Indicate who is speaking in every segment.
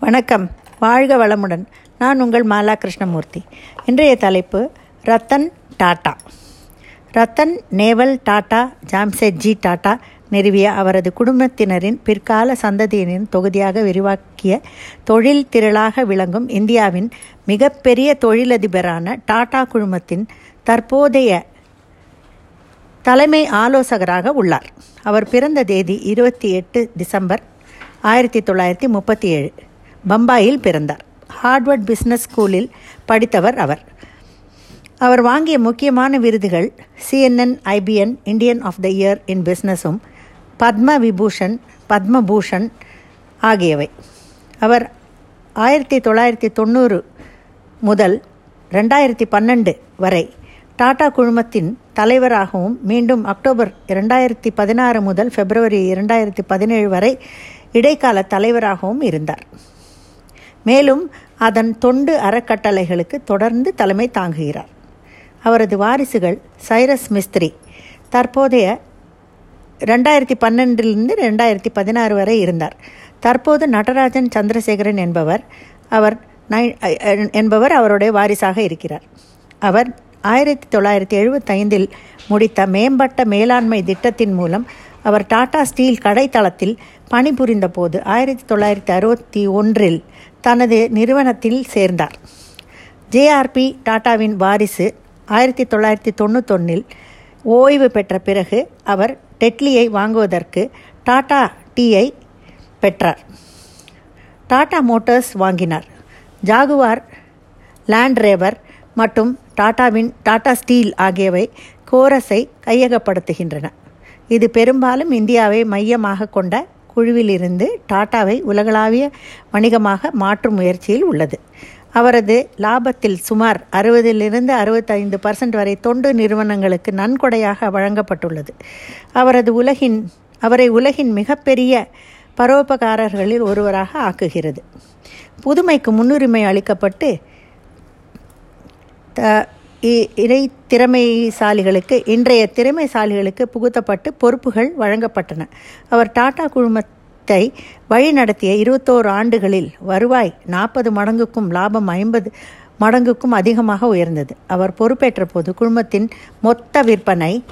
Speaker 1: வணக்கம். வாழ்க வளமுடன். நான் உங்கள் மாலா கிருஷ்ணமூர்த்தி இன்றைய தலைப்பு ரத்தன் டாட்டா. ரத்தன் நேவல் டாட்டா ஜாம்செட்ஜி டாட்டா நிறுவிய அவரது குடும்பத்தினரின் பிற்கால சந்ததியினரின் தொகுதியாக விரிவாக்கிய தொழில் திரளாக விளங்கும் இந்தியாவின் மிகப்பெரிய தொழிலதிபரான டாடா குழுமத்தின் தற்போதைய தலைமை ஆலோசகராக உள்ளார். அவர் பிறந்த தேதி இருபத்தி எட்டு டிசம்பர் ஆயிரத்தி தொள்ளாயிரத்தி முப்பத்தி ஏழு. பம்பாயில் பிறந்தார். ஹார்வர்ட் பிஸ்னஸ் ஸ்கூலில் படித்தவர் அவர். அவர் வாங்கிய முக்கியமான விருதுகள் CNN IBN Indian of the year in பிஸ்னஸும் Padma Vibhushan Padma Bhushan ஆகியவை. அவர் ஆயிரத்தி தொள்ளாயிரத்தி தொண்ணூறு முதல் ரெண்டாயிரத்தி பன்னெண்டு வரை டாடா குழுமத்தின் தலைவராகவும் மீண்டும் அக்டோபர் இரண்டாயிரத்தி பதினாறு முதல் பிப்ரவரி இரண்டாயிரத்தி பதினேழு வரை இடைக்கால தலைவராகவும் இருந்தார். மேலும் அதன் தொண்டு அறக்கட்டளைகளுக்கு தொடர்ந்து தலைமை தாங்குகிறார். அவரது வாரிசுகள் சைரஸ் மிஸ்திரி தற்போதைய ரெண்டாயிரத்தி பன்னெண்டிலிருந்து ரெண்டாயிரத்தி பதினாறு வரை இருந்தார். தற்போது நடராஜன் சந்திரசேகரன் என்பவர் அவர் நை என்பவர் அவருடைய வாரிசாக இருக்கிறார். அவர் ஆயிரத்தி தொள்ளாயிரத்தி எழுபத்தைந்தில் முடித்த மேம்பட்ட மேலாண்மை திட்டத்தின் மூலம் அவர் டாடா ஸ்டீல் கடைத்தளத்தில் பணிபுரிந்த போது ஆயிரத்தி தொள்ளாயிரத்தி அறுபத்தி ஒன்றில் தனது நிறுவனத்தில் சேர்ந்தார். ஜேஆர்பி டாட்டாவின் வாரிசு ஆயிரத்தி தொள்ளாயிரத்தி தொண்ணூத்தொன்னில் ஓய்வு பெற்ற பிறகு அவர் டெட்லியை வாங்குவதற்கு டாடா டீயை பெற்றார். டாடா மோட்டார்ஸ் வாங்கினார். ஜாகுவார் லேண்ட் ரேவர் மற்றும் டாடாவின் டாடா ஸ்டீல் ஆகியவை கோரஸை கையகப்படுத்துகின்றன. இது பெரும்பாலும் இந்தியாவை மையமாக கொண்ட குழுவிலிருந்து டாட்டாவை உலகளாவிய வணிகமாக மாற்றும் முயற்சியில் உள்ளது. அவரது லாபத்தில் சுமார் அறுபதிலிருந்து அறுபத்தைந்து பர்சன்ட் வரை தொண்டு நிறுவனங்களுக்கு நன்கொடையாக வழங்கப்பட்டுள்ளது. அவரது உலகின் அவரை உலகின் மிகப்பெரிய பரோபகாரர்களில் ஒருவராக ஆக்குகிறது. புதுமைக்கு முன்னுரிமை அளிக்கப்பட்டு இறை திறமைசாலிகளுக்கு இன்றைய திறமைசாலிகளுக்கு புகுத்தப்பட்டு பொறுப்புகள் வழங்கப்பட்டன. அவர் டாடா குழுமத்தை வழிநடத்திய இருபத்தோரு ஆண்டுகளில் வருவாய் நாற்பது மடங்குக்கும் லாபம் ஐம்பது மடங்குக்கும் அதிகமாக உயர்ந்தது. அவர் பொறுப்பேற்ற போது குழுமத்தின் மொத்த விற்பனை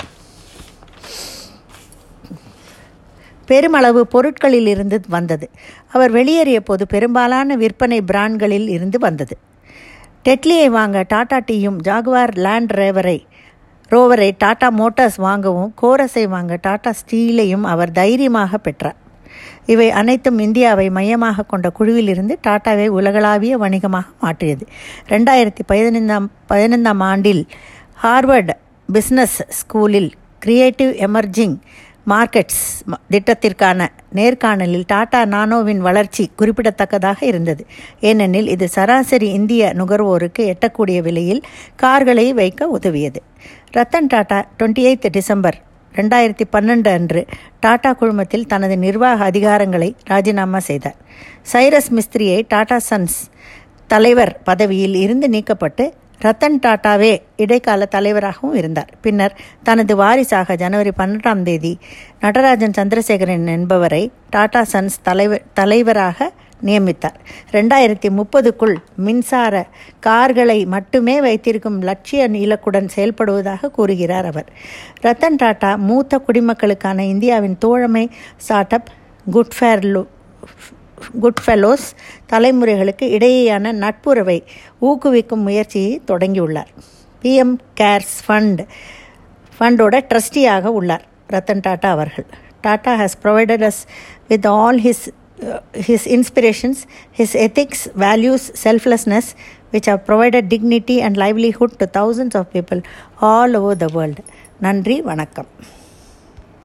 Speaker 1: பெருமளவு பொருட்களில் இருந்து வந்தது. அவர் வெளியேறிய போது பெரும்பாலான விற்பனை பிராண்ட்களில் இருந்து வந்தது. டெட்லியை வாங்க டாடா டீயும் ஜாகுவார் லேண்ட் ரேவரை ரோவரை டாடா மோட்டார்ஸ் வாங்கவும் கோரஸை வாங்க டாடா ஸ்டீலையும் அவர் தைரியமாக பெற்றார். இவை அனைத்தும் இந்தியாவை மையமாக கொண்ட குழுவிலிருந்து டாட்டாவை உலகளாவிய வணிகமாக மாற்றியது. ரெண்டாயிரத்தி பதினைந்தாம் பதினைந்தாம் ஆண்டில் ஹார்வர்ட் பிஸ்னஸ் ஸ்கூலில் கிரியேட்டிவ் எமர்ஜிங் மார்க்கெட்ஸ் திட்டத்திற்கான நேர்காணலில் டாடா நானோவின் வளர்ச்சி குறிப்பிடத்தக்கதாக இருந்தது. ஏனெனில் இது சராசரி இந்திய நுகர்வோருக்கு எட்டக்கூடிய விலையில் கார்களை வைக்க உதவியது. Ratan Tata twenty eight December ரெண்டாயிரத்தி பன்னெண்டு அன்று டாடா குழுமத்தில் தனது நிர்வாக அதிகாரங்களை ராஜினாமா செய்தார். சைரஸ் மிஸ்திரியை டாடா சன்ஸ் தலைவர் பதவியில் இருந்து நீக்கப்பட்டு ரத்தன் டாட்டாவே இடைக்கால தலைவராகவும் இருந்தார். பின்னர் தனது வாரிசாக ஜனவரி பன்னெண்டாம் தேதி நடராஜன் சந்திரசேகரன் என்பவரை டாடா சன்ஸ் தலைவர் தலைவராக நியமித்தார். ரெண்டாயிரத்தி முப்பதுக்குள் மின்சார கார்களை மட்டுமே வைத்திருக்கும் லட்சிய இலக்குடன் செயல்படுவதாக கூறுகிறார் அவர். ரத்தன் டாட்டா மூத்த குடிமக்களுக்கான இந்தியாவின் தோழமை ஸ்டார்ட் அப் குட்ஃபேர்லு குட் ஃபெலோஸ் தலைமுறைகளுக்கு இடையேயான நட்புறவை ஊக்குவிக்கும் முயற்சியை தொடங்கியுள்ளார் பிஎம் கேர்ஸ் ஃபண்ட் ஃபண்டோட ட்ரஸ்டியாக உள்ளார் ரத்தன் டாட்டா அவர்கள் Tata has provided us with all his his inspirations, his ethics, values, selflessness, which have provided dignity and livelihood to thousands of people all over the world. நன்றி வணக்கம்